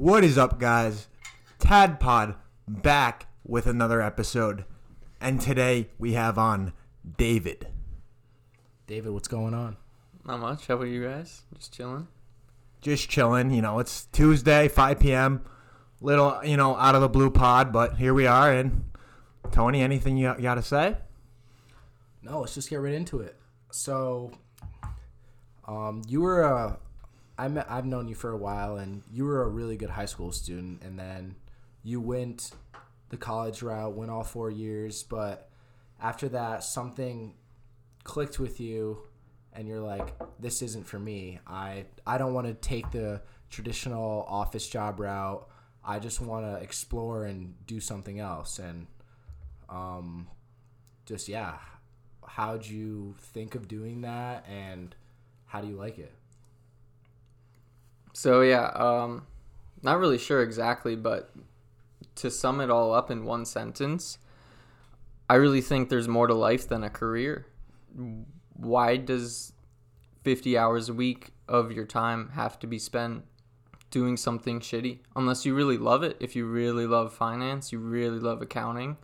What is up, guys? Tadpod back with another episode. And today we have on David. David, what's going on? Not much. How about you guys? Just chilling. Just chilling. You know, it's Tuesday, 5 p.m. Little, you know, out of the blue pod, but here we are. And Tony, anything you got to say? No, let's just get right into it. So, um, you were a, I met, I've known you for a while, and you were a really good high school student, and then you went the college route, went all four years, but after that, something clicked with you, and you're like, this isn't for me. I I don't want to take the traditional office job route. I just want to explore and do something else, and um, just yeah, how'd you think of doing that and how do you like it So yeah, um, not really sure exactly, but to sum it all up in one sentence, I really think there's more to life than a career. Why does 50 hours a week of your time have to be spent doing something shitty? Unless you really love it. If you really love finance, you really love accounting,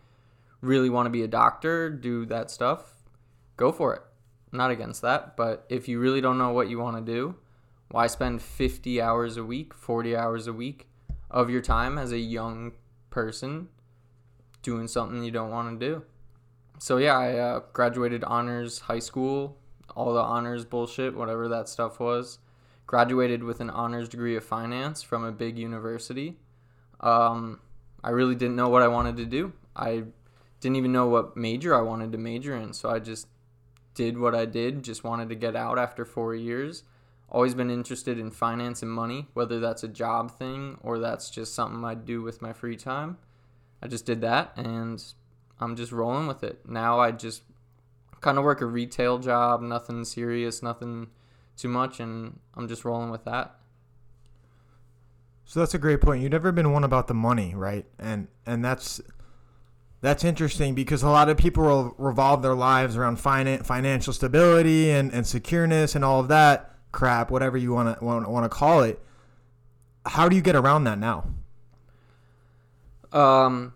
really want to be a doctor, do that stuff, go for it. Not against that, but if you really don't know what you want to do, why spend 50 hours a week, 40 hours a week of your time as a young person doing something you don't want to do? So, yeah, I uh, graduated honors high school, all the honors bullshit, whatever that stuff was. Graduated with an honors degree of finance from a big university. Um, I really didn't know what I wanted to do. I didn't even know what major I wanted to major in, so I just did what I did, just wanted to get out after four years. Always been interested in finance and money, whether that's a job thing or that's just something I do with my free time. I just did that and I'm just rolling with it. Now I just kind of work a retail job, nothing serious, nothing too much, and I'm just rolling with that. So that's a great point. You've never been one about the money, right? And and that's that's interesting because a lot of people revolve their lives around finan- financial stability and, and secureness and all of that crap, whatever you want to want to call it. How do you get around that now? Um,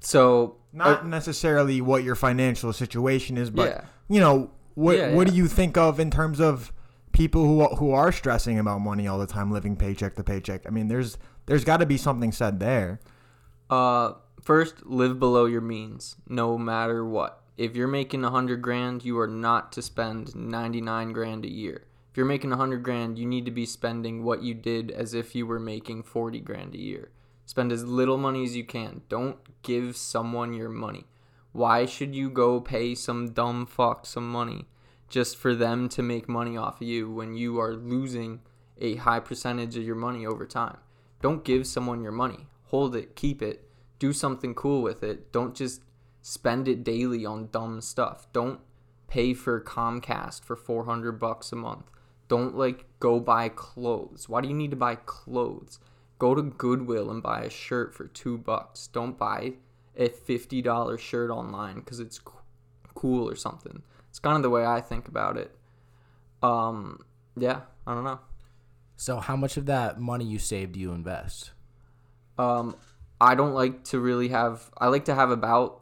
so Not uh, necessarily what your financial situation is, but yeah. you know what Yeah, what yeah. do you think of in terms of people who who are stressing about money all the time, living paycheck to paycheck? I mean, there's there's got to be something said there. Uh, first, live below your means, no matter what. If you're making a hundred grand, you are not to spend ninety nine grand a year. You're making a hundred grand, you need to be spending what you did as if you were making forty grand a year. Spend as little money as you can. Don't give someone your money. Why should you go pay some dumb fuck some money just for them to make money off of you when you are losing a high percentage of your money over time? Don't give someone your money. Hold it, keep it, do something cool with it. Don't just spend it daily on dumb stuff. Don't pay for Comcast for 400 bucks a month. Don't like go buy clothes. Why do you need to buy clothes? Go to Goodwill and buy a shirt for 2 bucks. Don't buy a $50 shirt online cuz it's cool or something. It's kind of the way I think about it. Um yeah, I don't know. so how much of that money you save do you invest Um, I don't like to really have. I like to have about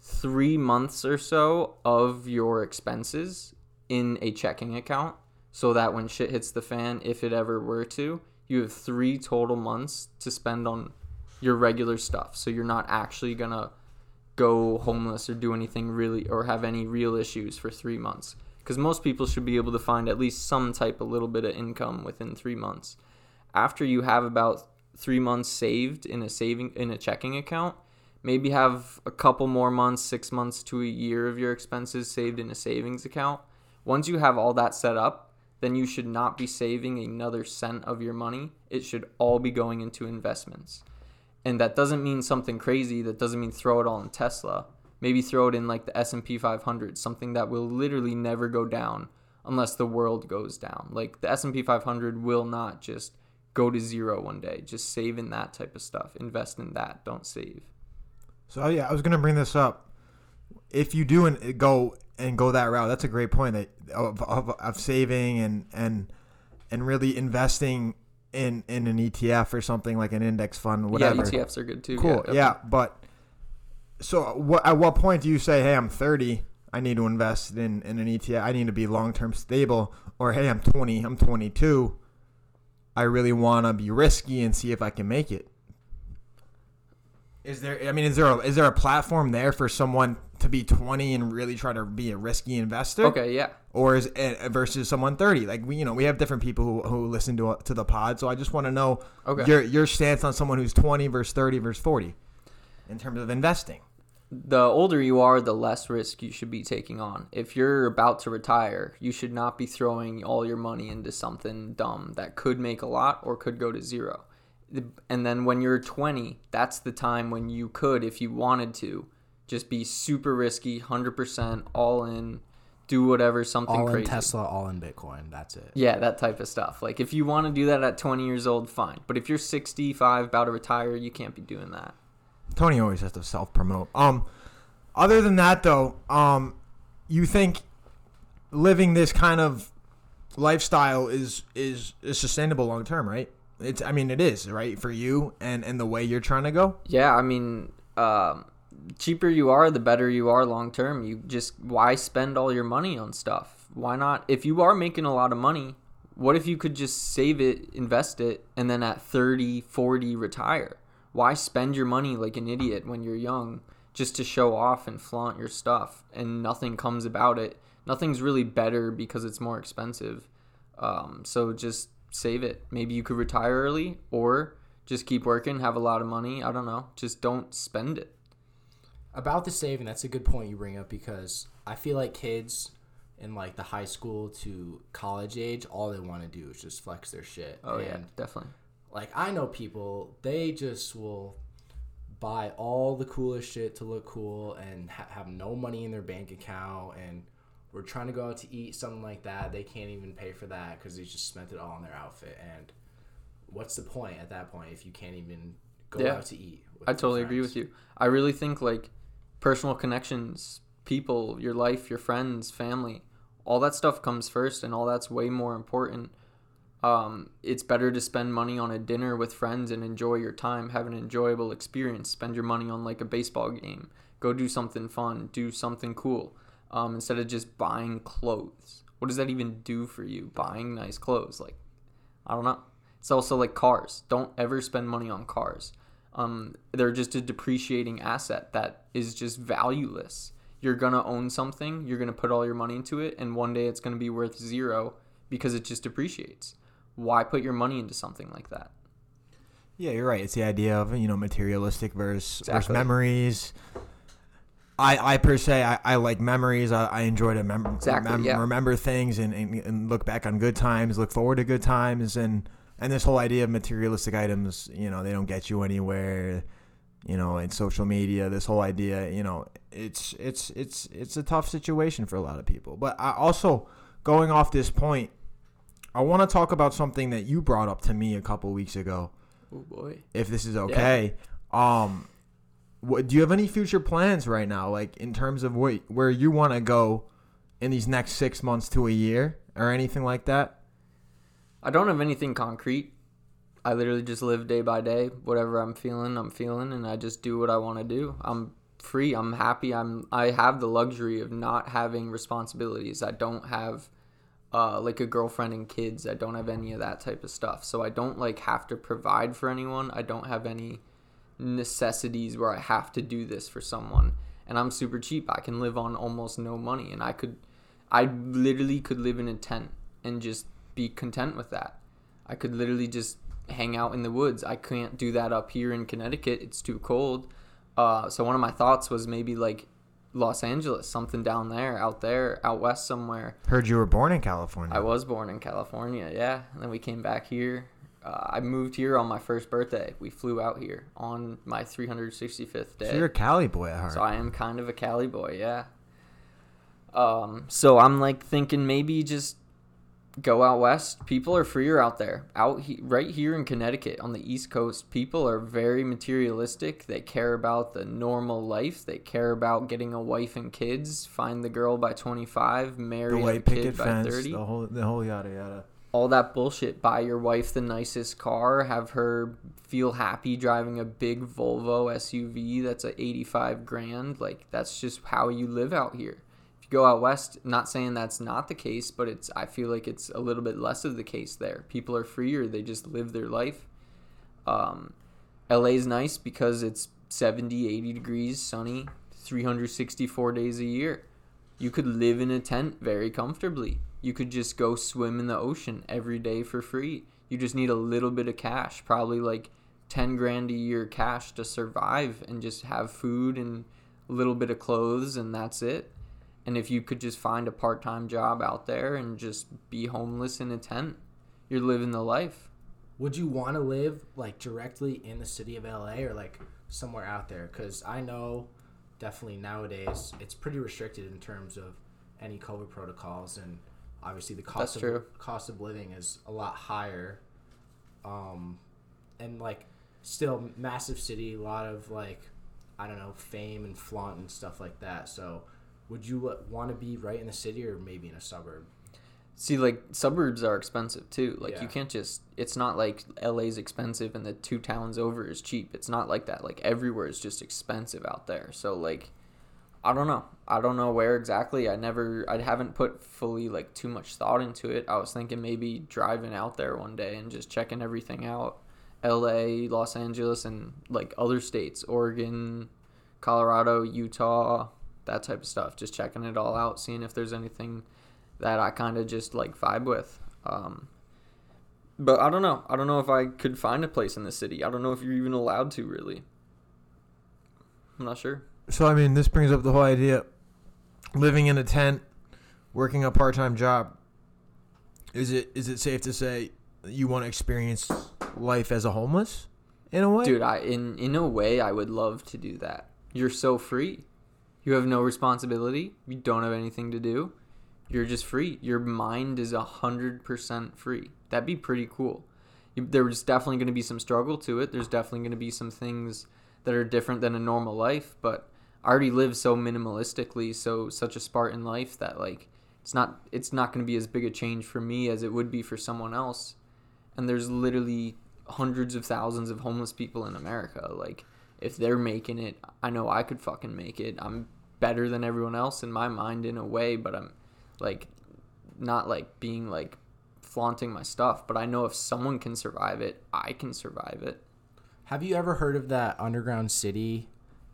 three months or so of your expenses in a checking account, so that when shit hits the fan, if it ever were to, you have three total months to spend on your regular stuff. So you're not actually gonna go homeless or do anything really or have any real issues for three months. Because most people should be able to find at least some type of little bit of income within three months. After you have about three months saved in a saving in a checking account, maybe have a couple more months, six months to a year of your expenses saved in a savings account. Once you have all that set up, then you should not be saving another cent of your money. It should all be going into investments. And that doesn't mean something crazy. That doesn't mean throw it all in Tesla. Maybe throw it in like the S&P 500, something that will literally never go down unless the world goes down. Like the S&P 500 will not just go to zero one day. Just save in that type of stuff. Invest in that. Don't save. So yeah, I was gonna bring this up. If you do and go and go that route, that's a great point that of, of, of saving and and and really investing in in an ETF or something like an index fund, whatever. Yeah, ETFs are good too. Cool. definitely. Yeah, but so what? At what point do you say, "Hey, I'm 30. I need to invest in in an ETF. I need to be long term stable," or "Hey, I'm 20. I'm 22. I really want to be risky and see if I can make it." Is there? I mean, is there a, is there a platform there for someone to be 20 and really try to be a risky investor? Okay, yeah. or is it versus someone 30 like we you know we have different people who, who listen to to the pod so i just want to know Okay. your your stance on someone who's 20 versus 30 versus 40 in terms of investing the older you are, the less risk you should be taking on. If you're about to retire, you should not be throwing all your money into something dumb that could make a lot or could go to zero. And then when you're 20, that's the time when you could, if you wanted to, just be super risky, 100% all in, do whatever, something all in crazy. Tesla, all in Bitcoin. That's it. Yeah, that type of stuff. Like if you want to do that at 20 years old, fine. But if you're 65, about to retire, you can't be doing that. tony always has to self promote um other than that though um you think living this kind of lifestyle is is is sustainable long term right it's i mean it is right for you and and the way you're trying to go Yeah, I mean, um, cheaper you are, the better you are long term. You just why spend all your money on stuff? Why not? If you are making a lot of money, what if you could just save it, invest it, and then at 30, 40 retire? Why spend your money like an idiot when you're young just to show off and flaunt your stuff and nothing comes about it? Nothing's really better because it's more expensive. Um, so just save it. Maybe you could retire early or just keep working, have a lot of money. I don't know. Just don't spend it. About the saving, that's a good point you bring up because I feel like kids in like the high school to college age, all they want to do is just flex their shit. Oh yeah, definitely. Like I know people, they just will buy all the coolest shit to look cool and ha- have no money in their bank account and we're trying to go out to eat something like that they can't even pay for that because they just spent it all on their outfit and what's the point at that point if you can't even go Yeah. out to eat I totally agree with you. I really think like personal connections, people, your life, your friends, family, all that stuff comes first, and all that's way more important. Um, it's better to spend money on a dinner with friends and enjoy your time, have an enjoyable experience. Spend your money on like a baseball game. Go do something fun. Do something cool. Um, instead of just buying clothes. What does that even do for you? Buying nice clothes, like I don't know. It's also like cars. Don't ever spend money on cars. Um, they're just a depreciating asset that is just valueless. You're gonna own something, you're gonna put all your money into it, and one day it's gonna be worth zero because it just depreciates. Why put your money into something like that? Yeah, you're right. It's the idea of you know materialistic versus, versus memories. I, I per se I, I like memories. I, I enjoy to mem- Exactly, remem- yeah. remember things and, and, and look back on good times, look forward to good times, and and this whole idea of materialistic items. You know, they don't get you anywhere. You know, in social media, this whole idea. You know, it's it's it's it's a tough situation for a lot of people. But I also going off this point, I want to talk about something that you brought up to me a couple weeks ago Oh boy. if this is okay. Um, what, do you have any future plans right now, like in terms of what, where you want to go in these next six months to a year, or anything like that? I don't have anything concrete. I literally just live day by day. Whatever I'm feeling, I'm feeling, and I just do what I want to do. I'm free. I'm happy. I'm. I have the luxury of not having responsibilities. I don't have, uh, like a girlfriend and kids. I don't have any of that type of stuff. So I don't like have to provide for anyone. I don't have any necessities where I have to do this for someone. And I'm super cheap. I can live on almost no money, and I could, I literally could live in a tent and just be content with that. I could literally just hang out in the woods. I can't do that up here in Connecticut. It's too cold. Uh, so one of my thoughts was maybe like Los Angeles, something down there, out there, out west somewhere. Heard you were born in California. I was born in California, yeah. And then we came back here. Uh, I moved here on my first birthday. We flew out here on my 365th day. So you're a Cali boy at heart. So I am kind of a Cali boy, yeah. Um, so I'm like thinking maybe just go out west. People are freer out there. Out he- right here in Connecticut on the East Coast, people are very materialistic. They care about the normal life. They care about getting a wife and kids, find the girl by 25, the marry a white kid picket by fence, 30. the whole the whole yada yada. all that bullshit. Buy your wife the nicest car, have her feel happy driving a big Volvo SUV that's a 85 grand. Like that's just how you live out here. Go out west, not saying that's not the case, but it's I feel like it's a little bit less of the case there. People are freer, they just live their life. Um is nice because it's 70, 80 degrees, sunny, 364 days a year. You could live in a tent very comfortably. You could just go swim in the ocean every day for free. You just need a little bit of cash, probably like 10 grand a year cash to survive and just have food and a little bit of clothes and that's it. And if you could just find a part-time job out there and just be homeless in a tent, you're living the life. Would you want to live like directly in the city of LA or like somewhere out there? Because I know definitely nowadays it's pretty restricted in terms of any COVID protocols, and obviously the cost That's of true. cost of living is a lot higher. Um, and like still massive city, a lot of like I don't know fame and flaunt and stuff like that. So. Would you want to be right in the city or maybe in a suburb? See, like suburbs are expensive too. Like Yeah. you can't just. It's not like LA's expensive and the two towns over is cheap. It's not like that. Like everywhere is just expensive out there. So like, I don't know. I don't know where exactly. I never. I haven't put fully like too much thought into it. I was thinking maybe driving out there one day and just checking everything out. L.A., Los Angeles, and like other states, Oregon, Colorado, Utah, that type of stuff. Just checking it all out, seeing if there's anything that I kind of just like vibe with. Um, but I don't know. I don't know if I could find a place in the city. I don't know if you're even allowed to really. I'm not sure. So I mean, this brings up the whole idea: living in a tent, working a part-time job. Is it is it safe to say you want to experience life as a homeless in a way? Dude, I in in a way I would love to do that. You're so free. You have no responsibility. You don't have anything to do. You're just free. Your mind is a hundred percent free. That'd be pretty cool. There's definitely going to be some struggle to it. There's definitely going to be some things that are different than a normal life. But I already live so minimalistically, so such a Spartan life that like it's not it's not going to be as big a change for me as it would be for someone else. And there's literally hundreds of thousands of homeless people in America. Like if they're making it, I know I could fucking make it. I'm better than everyone else in my mind in a way, but I'm like not like being like flaunting my stuff, but I know if someone can survive it, I can survive it. Have you ever heard of that underground city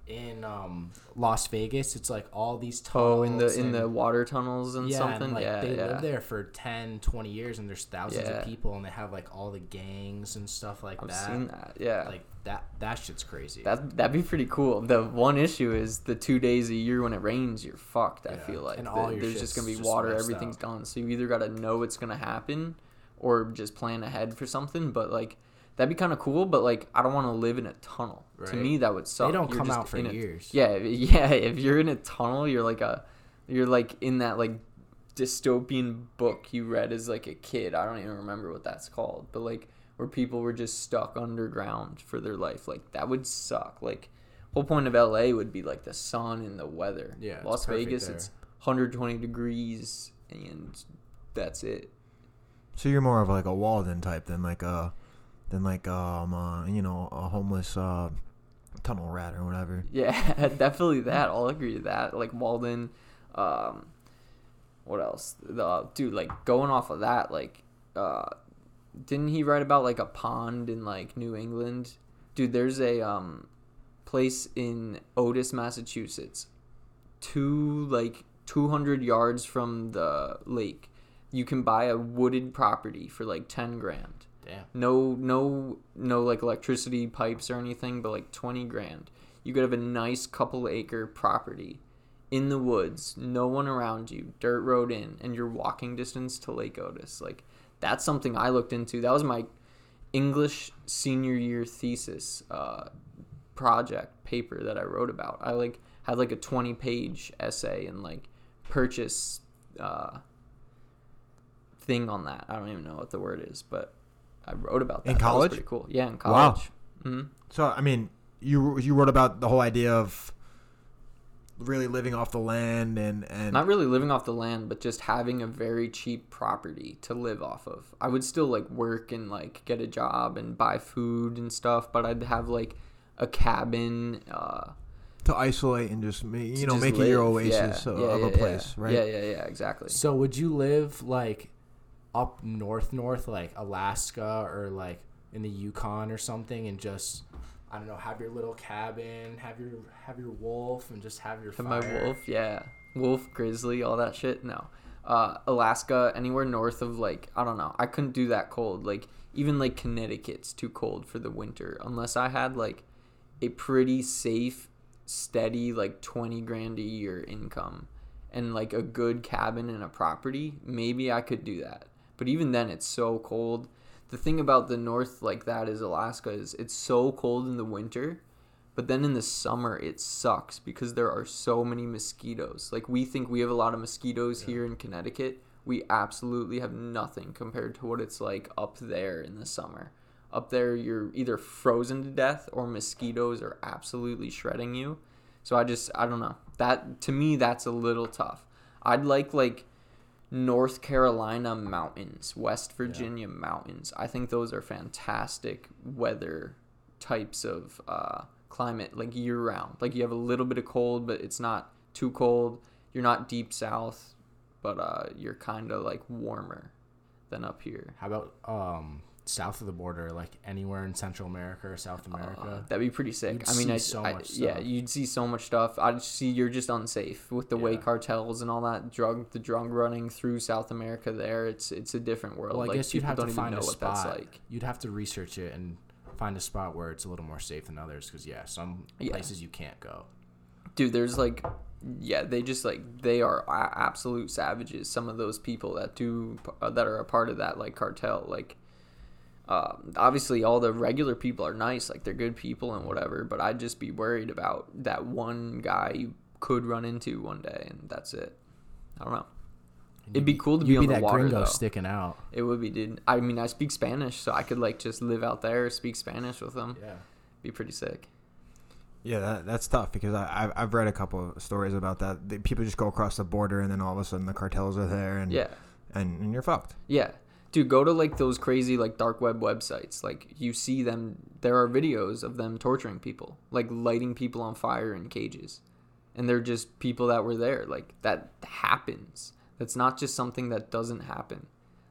in um, Las Vegas? It's like all these tunnels. Oh, in the in and- the water tunnels and yeah, something. And like yeah, they yeah. live there for 10, 20 years, and there's thousands Yeah. of people, and they have like all the gangs and stuff like I've that. seen that. Yeah. Like that. That shit's crazy. that that'd be pretty cool. The one issue is the two days a year when it rains, you're fucked. I feel like and The- all your there's just gonna be just water. Everything's up. done. So you either gotta know it's gonna happen, or just plan ahead for something. But like that'd be kind of cool. But like I don't want to live in a tunnel. To me, that would suck. they don't You're come out for in a- years. yeah, yeah. If you're in a tunnel, you're like a, you're like in that like dystopian book you read as like a kid. I don't even remember what that's called, but like where people were just stuck underground for their life. Like that would suck. Like whole point of LA would be like the sun and the weather. Yeah, Las perfect Vegas, there. it's 120 degrees and that's it. So you're more of like a Walden type than like a than like um uh, you know a homeless uh, tunnel rat or whatever. Yeah, definitely that. I'll agree to that. Like Walden, um, what else? The dude, like going off of that, like, uh, didn't he write about like a pond in like New England? Dude, there's a um place in Otis, Massachusetts, two like 200 yards from the lake. You can buy a wooded property for like 10 grand Damn. no no no like electricity pipes or anything but like 20 grand. You could have a nice couple acre property in the woods no one around you dirt road in and you're walking distance to lake otis. Like that's something i looked into. That was my english senior year thesis uh, project paper that i wrote about. I like had like a 20 page essay and like purchase uh, thing on that. I don't even know what the word is but I wrote about that. In That was college? pretty cool. Yeah, in Wow. college. hmm So I mean, you you wrote about the whole idea of really living off the land and and Not really living off the land, but just having a very cheap property to live off of. I would still like work and like get a job and buy food and stuff, but I'd have like a cabin. Uh, to isolate and just you know just make it your oasis Yeah, of, yeah, of yeah, a place, yeah. right? Yeah, yeah, yeah, exactly. So would you live like up north, north, like Alaska or like in the Yukon or something, and just I don't know, have your little cabin, have your have your wolf, and just have your Have fire. my wolf, yeah, wolf, grizzly, all that shit. No, uh, Alaska, anywhere north of like I don't know. I couldn't do that cold. Like even like Connecticut's too cold for the winter unless I had like a pretty safe, steady like twenty grand a year income and like a good cabin and a property. Maybe I could do that. But even then, it's so cold. The thing about the north like that is Alaska is it's so cold in the winter but then in the summer, it sucks because there are so many mosquitoes. Like, we think we have a lot of mosquitoes here in Connecticut. We absolutely have nothing compared to what it's like up there in the summer. Up there, you're either frozen to death or mosquitoes are absolutely shredding you. So I just, I don't know. That, to me, that's a little tough. I'd like, like, North Carolina mountains, West Virginia mountains. I think those are fantastic weather types of uh, climate, like year round. Like you have a little bit of cold, but it's not too cold. You're not deep south, but uh, you're kind of like warmer than up here. How about um south of the border, like anywhere in Central America or South Uh, America? that'd be pretty sick. You'd I mean, see I, so I- much yeah, you'd see so much stuff. I'd see you're just unsafe with the way cartels and all that drug, the drug running through South America. There, it's it's a different world. well, I like, guess you'd have to find know a what that's spot. like. You'd have to research it and find a spot where it's a little more safe than others. Because yeah, some Yeah. places you can't go. dude there's like yeah they just like they are absolute savages some of those people that do uh, that are a part of that like cartel like um, obviously all the regular people are nice like they're good people and whatever but i'd just be worried about that one guy you could run into one day and that's it i don't know it'd be cool to be You'd on be the that water gringo though. sticking out. it would be dude i mean i speak spanish so i could like just live out there speak spanish with them Yeah. be pretty sick Yeah, that, that's tough because I, I've, I've read a couple of stories about that. The, people just go across the border and then all of a sudden the cartels are there and yeah and, and you're fucked. Yeah. Dude, go to like those crazy like dark web websites. Like you see them there are videos of them torturing people, like lighting people on fire in cages. And they're just people that were there. Like that happens. That's not just something that doesn't happen.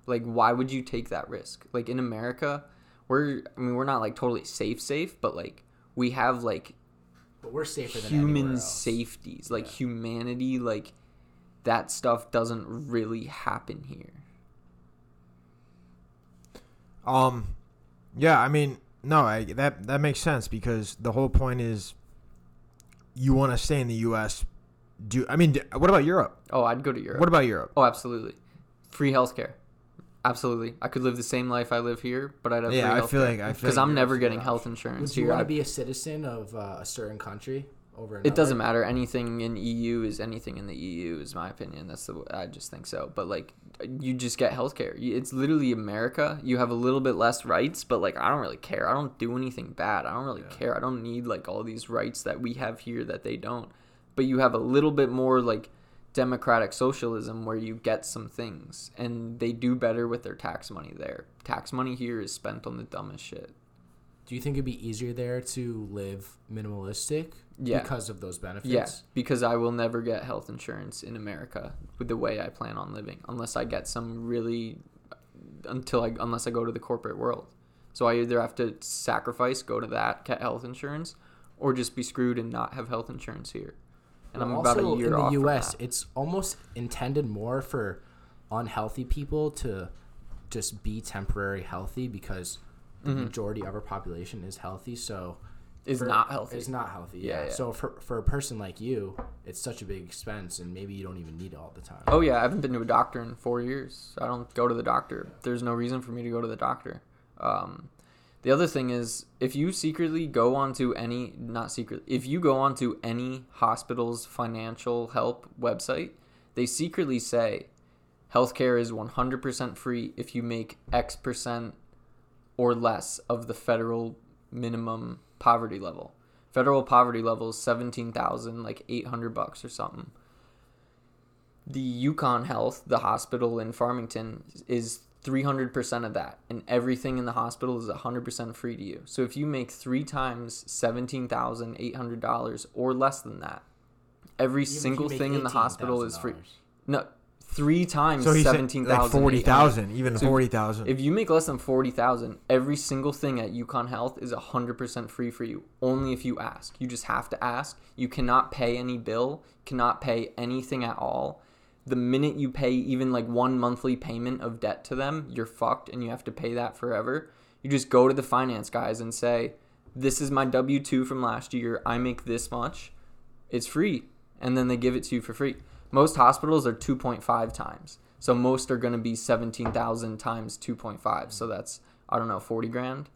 Like why would you take that risk? Like in America, we're I mean we're not like totally safe safe, but like we have like But we're safer than human safeties, like Yeah. humanity, like that stuff doesn't really happen here. Um, yeah, I mean, no, I, that that makes sense because the whole point is you want to stay in the U.S. Do I mean, d- what about Europe? Oh, I'd go to Europe. What about Europe? Oh, absolutely. Free healthcare. Absolutely. I could live the same life I live here, but I'd have Yeah, free I feel like I feel because like I'm never getting health insurance Would you here. want to be a citizen of uh, a certain country over? it doesn't matter. Anything in EU is anything in the EU is my opinion. That's the I just think so. But like you just get healthcare. It's literally America. You have a little bit less rights, but like I don't really care. I don't do anything bad. I don't really care. I don't need like all these rights that we have here that they don't. But you have a little bit more like democratic socialism where you get some things and they do better with their tax money there. Tax money here is spent on the dumbest shit. Do you think it'd be easier there to live minimalistic Yeah. because of those benefits? Yeah, because I will never get health insurance in America with the way I plan on living unless I get some really until I unless I go to the corporate world. So I either have to sacrifice, go to that, get health insurance, or just be screwed and not have health insurance here. And I'm about a year in the U.S. It's almost intended more for unhealthy people to just be temporary healthy because the Mm-hmm. majority of our population is healthy. So Is for- not healthy. Is not healthy. Yeah, Yeah. yeah. So for for a person like you, it's such a big expense, and maybe you don't even need it all the time. Oh yeah, I haven't been to a doctor in four years. I don't go to the doctor. There's no reason for me to go to the doctor. Um, the other thing is, if you secretly go onto any, not secret, if you go onto any hospital's financial help website, they secretly say, healthcare is 100% free if you make X percent or less of the federal minimum poverty level. Federal poverty level is 17,000 like 800 bucks or something. The UConn Health, the hospital in Farmington is 300% of that and everything in the hospital is 100% free to you. So if you make 3 times $17,800 or less than that, every Even single thing in the hospital is free. No, 3 times So he 17,000. like forty thousand, even So forty thousand. If you make less than 40,000, every single thing at UConn Health is 100% free for you, only if you ask. You just have to ask. You cannot pay any bill, cannot pay anything at all. The minute you pay even like one monthly payment of debt to them, you're fucked and you have to pay that forever. You just go to the finance guys and say, "This is my W2 from last year. I make this much. It's free." And then they give it to you for free. Most hospitals are 2.5 times. So most are going to be 17,000 times 2.5. So that's I don't know, 40 grand.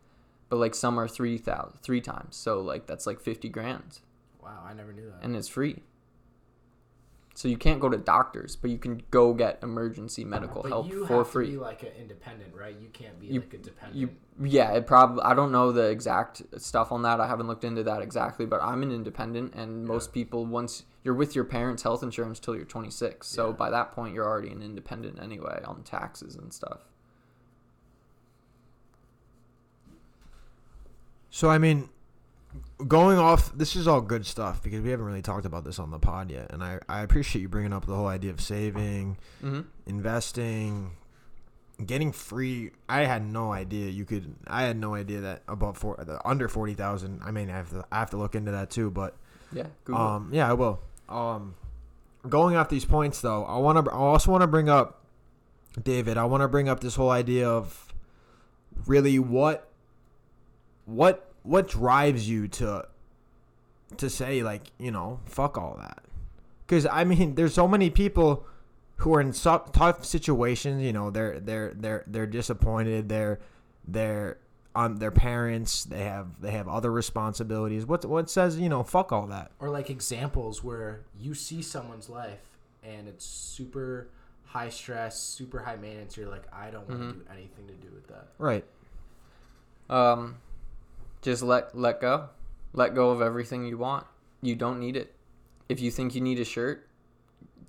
But like some are 3,000 3 times. So like that's like 50 grand Wow, I never knew that. and it's free. So you can't go to doctors, but you can go get emergency medical but help you for have free. to be like an independent, right? You can't be You- like a dependent. you yeah it probably i don't know the exact stuff on that i haven't looked into that exactly but i'm an independent and most people once you're with your parents health insurance till you're 26 so Yeah. by that point you're already an independent anyway on taxes and stuff So I mean, going off, this is all good stuff because we haven't really talked about this on the pod yet, and I I appreciate you bringing up the whole idea of saving, mm-hmm. investing, getting free. I had no idea you could. I had no idea that above four, the under forty thousand. I mean, I have to I have to look into that too, but yeah Google. um, yeah, I will. Um, going off these points though, I want to. I also want to bring up, David. I want to bring up this whole idea of really what, what, what drives you to, to say like you know fuck all that, because I mean there's so many people who are in so, tough situations. You know they're they're they're they're disappointed. They're they're um their parents. They have they have other responsibilities. What what says you know fuck all that. or like examples where you see someone's life and it's super high stress, super high maintenance. You're like, I don't want to Mhm. do anything to do with that. Right. um just let let go. Let go of everything you want. You don't need it. If you think you need a shirt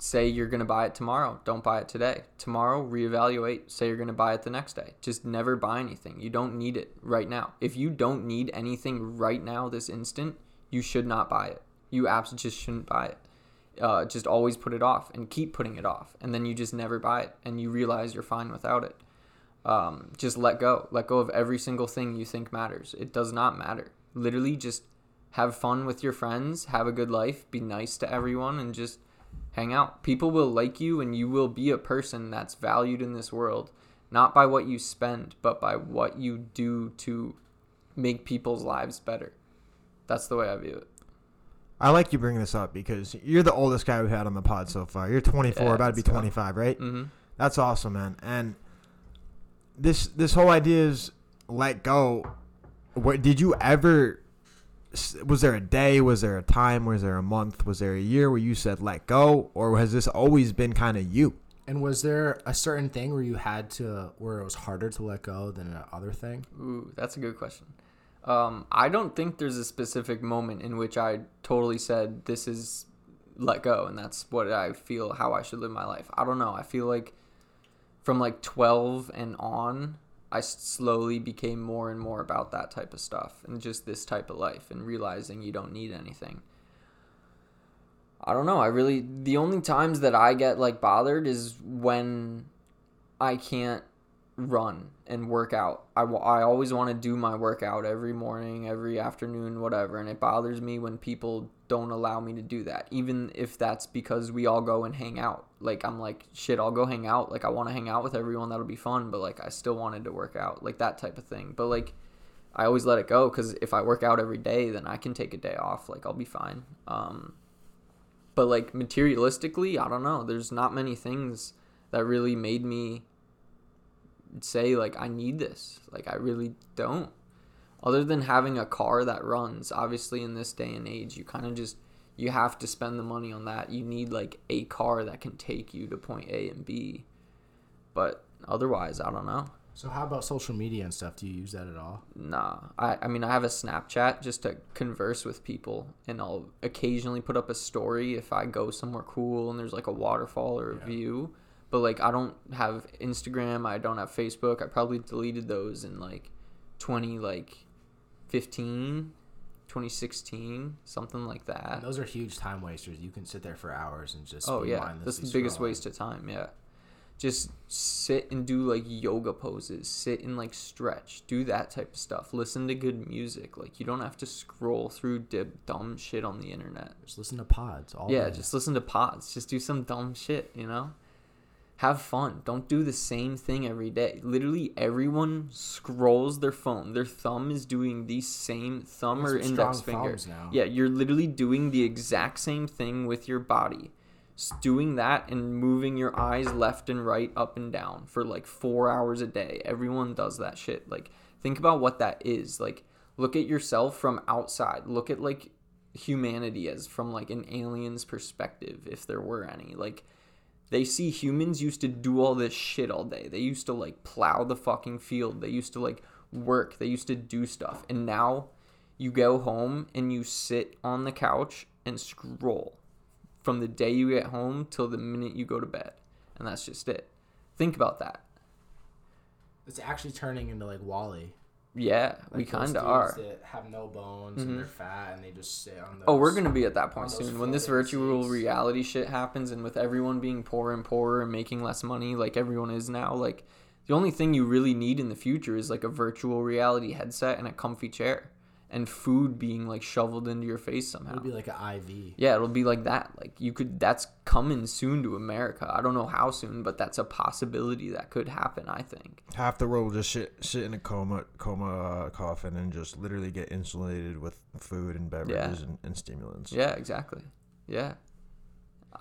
say you're going to buy it tomorrow. Don't buy it today. Tomorrow reevaluate. Say you're going to buy it the next day. Just never buy anything. You don't need it right now. If you don't need anything right now this instant you should not buy it. You absolutely just shouldn't buy it. Uh, just always put it off and keep putting it off. And then you just never buy it and you realize you're fine without it um, just let go let go of every single thing you think matters it does not matter literally just have fun with your friends have a good life be nice to everyone and just hang out people will like you and you will be a person that's valued in this world not by what you spend but by what you do to make people's lives better that's the way i view it I like you bringing this up because you're the oldest guy we've had on the pod so far. You're 24, Yeah, about to be let's go. 25, right? mm-hmm. That's awesome, man. And this this whole idea is let go. Where did you ever? Was there a day? Was there a time? Was there a month? Was there a year where you said let go, or has this always been kind of you? And was there a certain thing where you had to, where it was harder to let go than another thing? Ooh, that's a good question. Um, I don't think there's a specific moment in which I totally said this is let go and that's what I feel how I should live my life. I don't know. I feel like from like 12 and on, I slowly became more and more about that type of stuff and just this type of life and realizing you don't need anything. I don't know. I really the only times that I get like bothered is when I can't run and work out. I, I always want to do my workout every morning, every afternoon, whatever. And it bothers me when people don't allow me to do that, even if that's because we all go and hang out. Like, I'm like, shit, I'll go hang out. Like, I want to hang out with everyone. That'll be fun. But, like, I still wanted to work out, like that type of thing. But, like, I always let it go because if I work out every day, then I can take a day off. Like, I'll be fine. Um, but, like, materialistically, I don't know. There's not many things that really made me say like I need this. Like I really don't. Other than having a car that runs, obviously in this day and age, you kind of just you have to spend the money on that. You need like a car that can take you to point A and B. But otherwise, I don't know. So how about social media and stuff? Do you use that at all? Nah, I, I mean I have a Snapchat just to converse with people, and I'll occasionally put up a story if I go somewhere cool and there's like a waterfall or a Yeah. view. But like I don't have Instagram, I don't have Facebook. I probably deleted those in like twenty like 15, 2016, something like that. And those are huge time wasters. You can sit there for hours and just Oh yeah, that's the biggest scrolling. waste of time. Yeah, just sit and do like yoga poses, sit and like stretch, do that type of stuff. Listen to good music. Like you don't have to scroll through dib- dumb shit on the internet. Just listen to pods all yeah, day. just listen to pods. Just do some dumb shit. You know, have fun. Don't do the same thing every day. Literally, everyone scrolls their phone. Their thumb is doing the same thumb or index finger. now. Yeah, you're literally doing the exact same thing with your body. Doing that and moving your eyes left and right, up and down for like four hours a day. Everyone does that shit. Like, think about what that is. Like, look at yourself from outside. Look at like humanity as from like an alien's perspective, if there were any. Like, they see humans used to do all this shit all day. They used to like plow the fucking field. They used to like work. They used to do stuff. And now you go home and you sit on the couch and scroll from the day you get home till the minute you go to bed. And that's just it. Think about that. It's actually turning into like WALL-E. Yeah, we Like those kind of are. That have no bones Mhm. and they're fat and they just sit on. Those. Oh, we're gonna be at that point soon when this virtual seats. reality shit happens, and with everyone being poorer and poorer and making less money, like everyone is now. Like the only thing you really need in the future is like a virtual reality headset and a comfy chair, and food being like shoveled into your face somehow. It'll be like an IV. yeah, it'll be like that. Like you could. That's coming soon to America. I don't know how soon, but that's a possibility that could happen. I think. Half the world will just sit sit in a coma coma uh, coffin and just literally get insulated with food and beverages and, and stimulants. Yeah, exactly. Yeah,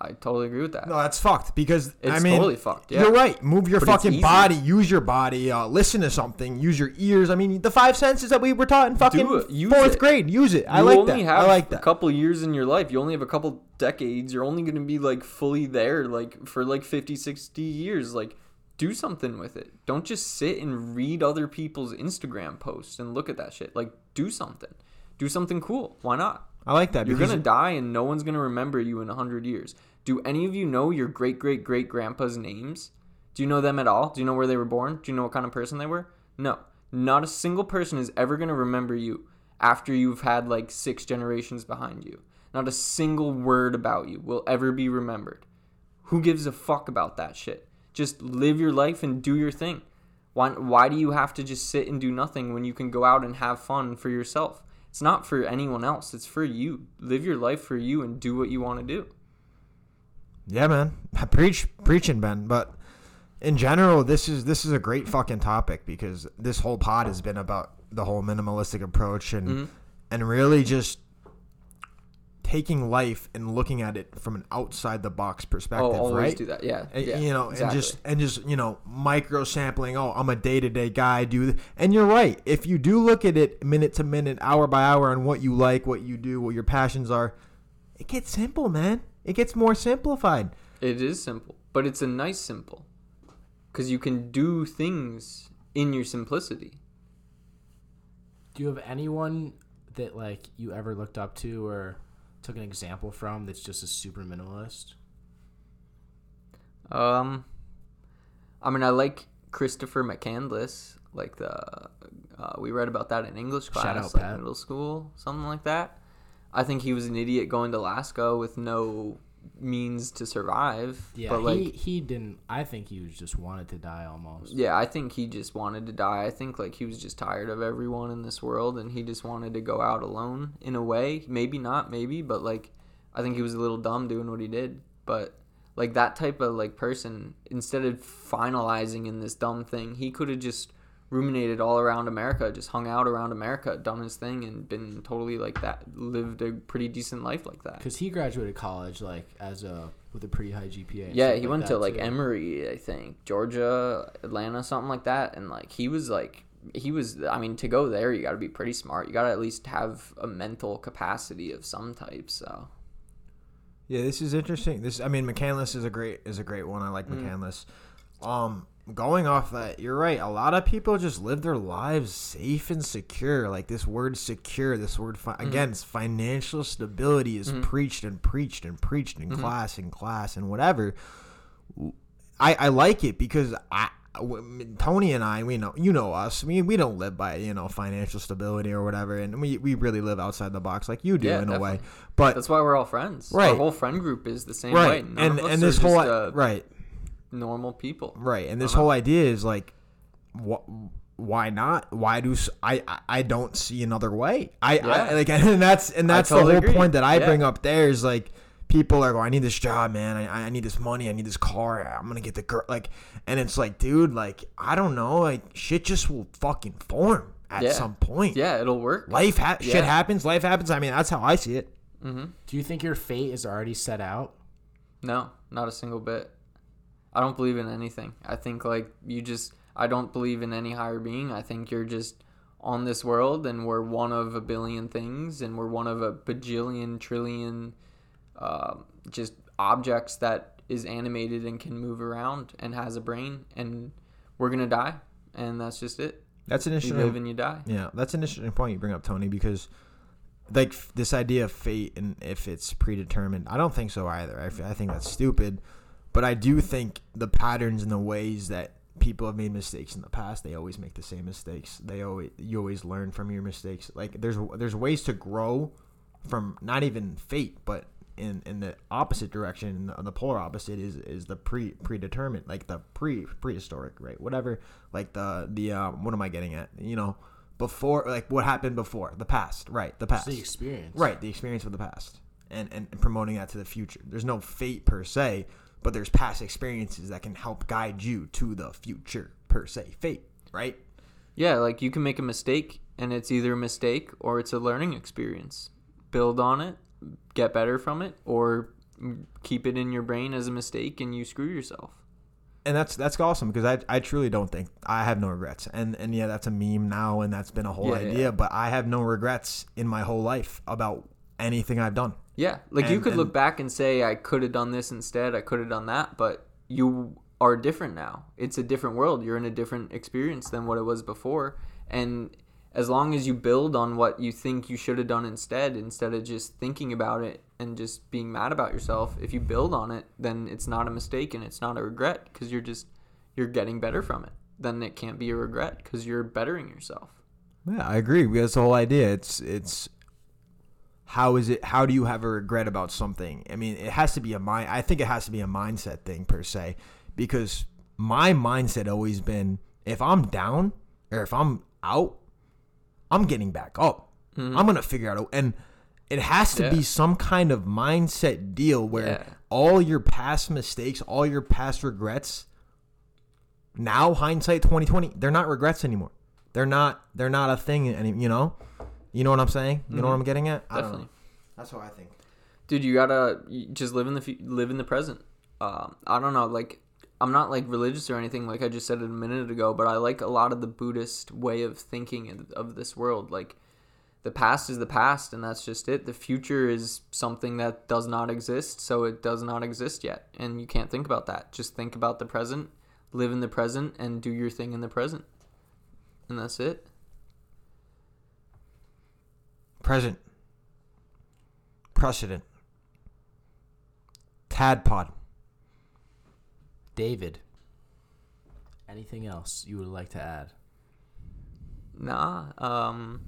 I totally agree with that. No, that's fucked because it's I mean totally fucked. Yeah. You're right. Move your But fucking body. Use your body. Uh, listen to something. Use your ears. I mean, the five senses that we were taught in fucking Do it. Use fourth it. grade. Use it. I like only that. have I like that. a couple years in your life. You only have a couple decades. You're only going to be like fully there like for like 50, 60 years. Like do something with it. Don't just sit and read other people's Instagram posts and look at that shit. Like do something. Do something cool. Why not? I like that. You're going to die and no one's going to remember you in 100 years. Do any of you know your great great great grandpa's names? Do you know them at all? Do you know where they were born? Do you know what kind of person they were? No. Not a single person is ever going to remember you after you've had like six generations behind you. Not a single word about you will ever be remembered. Who gives a fuck about that shit? Just live your life and do your thing. Why, why do you have to just sit and do nothing when you can go out and have fun for yourself? It's not for anyone else. It's for you. Live your life for you and do what you want to do. Yeah, man. Preach, preaching, Ben. But in general, this is this is a great fucking topic because this whole pod has been about the whole minimalistic approach and Mhm. and really just taking life and looking at it from an outside the box perspective, Oh, always right? do that. Yeah. And, yeah you know, exactly. and just and just you know, micro sampling. Oh, I'm a day to day guy. Do th- and you're right. If you do look at it minute to minute, hour by hour, on what you like, what you do, what your passions are, it gets simple, man. It gets more simplified. It is simple, but it's a nice simple. Because you can do things in your simplicity. Do you have anyone that like you ever looked up to or took an example from that's just a super minimalist? Um, I mean, I like Christopher McCandless. Like the, uh, we read about that in English class, Shout out, like Pat. middle school, something like that. I think he was an idiot going to Alaska with no means to survive. Yeah, but like, he he didn't. I think he was just wanted to die almost. yeah, I think he just wanted to die. I think like he was just tired of everyone in this world, and he just wanted to go out alone in a way. Maybe not, maybe, but like, I think he was a little dumb doing what he did. But like that type of like person, instead of finalizing in this dumb thing, he could have just ruminated all around America, just hung out around America, done his thing, and been totally like that, lived a pretty decent life like that. Because he graduated college like as a with a pretty high GPA. Yeah, stuff he went to like too. Emory, I think, Georgia, Atlanta, something like that, and like he was like he was. I mean, to go there, you got to be pretty smart. You got to at least have a mental capacity of some type. So Yeah, this is interesting. This, I mean, McCandless is a great is a great one. I like Mm. McCandless. Um, going off that, you're right. A lot of people just live their lives safe and secure. Like this word secure, this word fi- again, it's financial stability is preached and preached and preached in class and class and whatever. I, I like it because I Tony and I we know you know us we we don't live by you know financial stability or whatever and we, we really live outside the box like you do Yeah, in a way but That's why we're all friends. Right. Our whole friend group is the same right way. None and and this whole just, uh, right normal people. right and this Uh-huh. whole idea is like wh- why not why do I? I don't see another way I, I like and that's and that's totally the whole agree. point that I Yeah. bring up there is like people are going I need this job man I, I need this money I need this car I'm gonna get the girl like and it's like dude like I don't know like shit just will fucking form at Yeah. some point Yeah, it'll work. life ha- shit happens life happens I mean that's how I see it Do you think your fate is already set out? No, not a single bit. I don't believe in anything. I think like you just I don't believe in any higher being. I think you're just on this world and we're one of a billion things and we're one of a bajillion trillion uh, just objects that is animated and can move around and has a brain and we're gonna die and that's just it. that's an interesting. You issue live and you die. Yeah, that's an interesting point you bring up, Tony, because like this idea of fate and if it's predetermined, I don't think so either. I, f- I think that's stupid, but I do think the patterns and the ways that people have made mistakes in the past, they always make the same mistakes. They always you always learn from your mistakes. Like there's there's ways to grow from not even fate, but in, in the opposite direction, the, the polar opposite is is the pre predetermined, like the pre prehistoric, right? Whatever, like the the um, what am I getting at? You know, before like what happened before the past, right? The It's past, the experience. right? The experience of the past, and and promoting that to the future. There's no fate per se, but there's past experiences that can help guide you to the future per se. Fate, right? Yeah, like you can make a mistake and it's either a mistake or it's a learning experience. Build on it, get better from it, or keep it in your brain as a mistake and you screw yourself. and that's that's awesome because I, I truly don't think I have no regrets and and yeah that's a meme now and that's been a whole Yeah, idea yeah. but I have no regrets in my whole life about anything I've done Yeah, like you And- could look back and say, I could have done this instead, I could have done that, but you are different now. It's a different world. You're in a different experience than what it was before. And as long as you build on what you think you should have done instead, instead of just thinking about it and just being mad about yourself, if you build on it, then it's not a mistake and it's not a regret because you're just you're getting better from it. Then it can't be a regret because you're bettering yourself. yeah I agree that's the whole idea it's it's how is it how do you have a regret about something I mean it has to be a mind I think it has to be a mindset thing per se because my mindset always been if I'm down or if I'm out I'm getting back up I'm gonna figure out a, and it has to Mm-hmm. Yeah. be some kind of mindset deal where Yeah. all your past mistakes all your past regrets now hindsight 2020 they're not regrets anymore they're not they're not a thing any you know you know what i'm saying? You know what i'm getting at? I don't know. Definitely. that's what i think. Dude you gotta you just live in the fu- live in the present. Um, i don't know like i'm not like religious or anything like i just said it a minute ago but i like a lot of the buddhist way of thinking of, of this world. Like the past is the past and that's just it. The future is something that does not exist so it does not exist yet. And you can't think about that. Just think about the present live in the present and do your thing in the present. And that's it present precedent tadpod David. Anything else you would like to add? Nah. Um,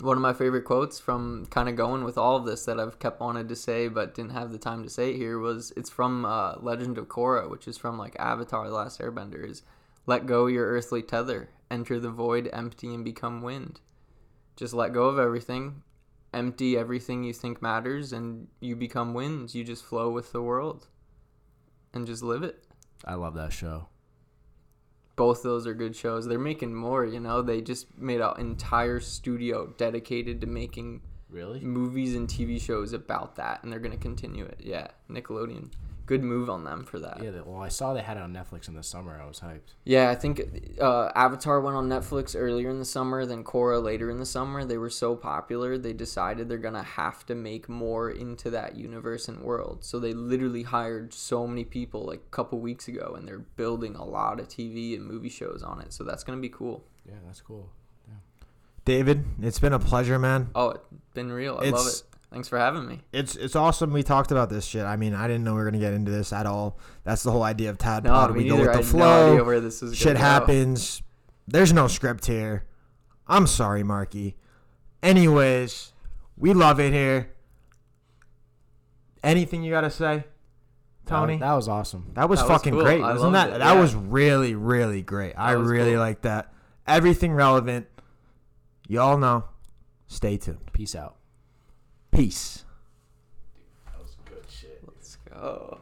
one of my favorite quotes from kind of going with all of this that I've kept wanted to say but didn't have the time to say it here was it's from uh, Legend of Korra, which is from like Avatar: The Last Airbender. Is let go your earthly tether, enter the void, empty, and become wind. Just let go of everything, empty everything you think matters, and you become winds. You just flow with the world, and just live it I love that show. both those are good shows. They're making more, you know. They just made an entire studio dedicated to making Really? movies and TV shows about that, and they're gonna continue it. Yeah, Nickelodeon. Good move on them for that. Yeah, well, I saw they had it on Netflix in the summer. I was hyped. Yeah, I think uh, Avatar went on Netflix earlier in the summer, then Korra later in the summer. They were so popular, they decided they're gonna have to make more into that universe and world. So they literally hired so many people like a couple weeks ago, and they're building a lot of TV and movie shows on it. So that's gonna be cool. Yeah, that's cool. Yeah. David, it's been a pleasure, man. Oh, it's been real. I love it. Thanks for having me. It's it's awesome. We talked about this shit. I mean, I didn't know we were gonna get into this at all. That's the whole idea of Tad No, Pod. We go neither. with I the had no idea flow. where this is. Shit gonna go. happens. There's no script here. I'm sorry, Marky. Anyways, we love it here. Anything you gotta say, Tony? That, that was awesome. That was That was fucking cool. great, I wasn't that? it, That yeah. was really, really great. I really cool. like that. Everything relevant. Y'all know. Stay tuned. Peace out. Peace. That was good shit. Let's go.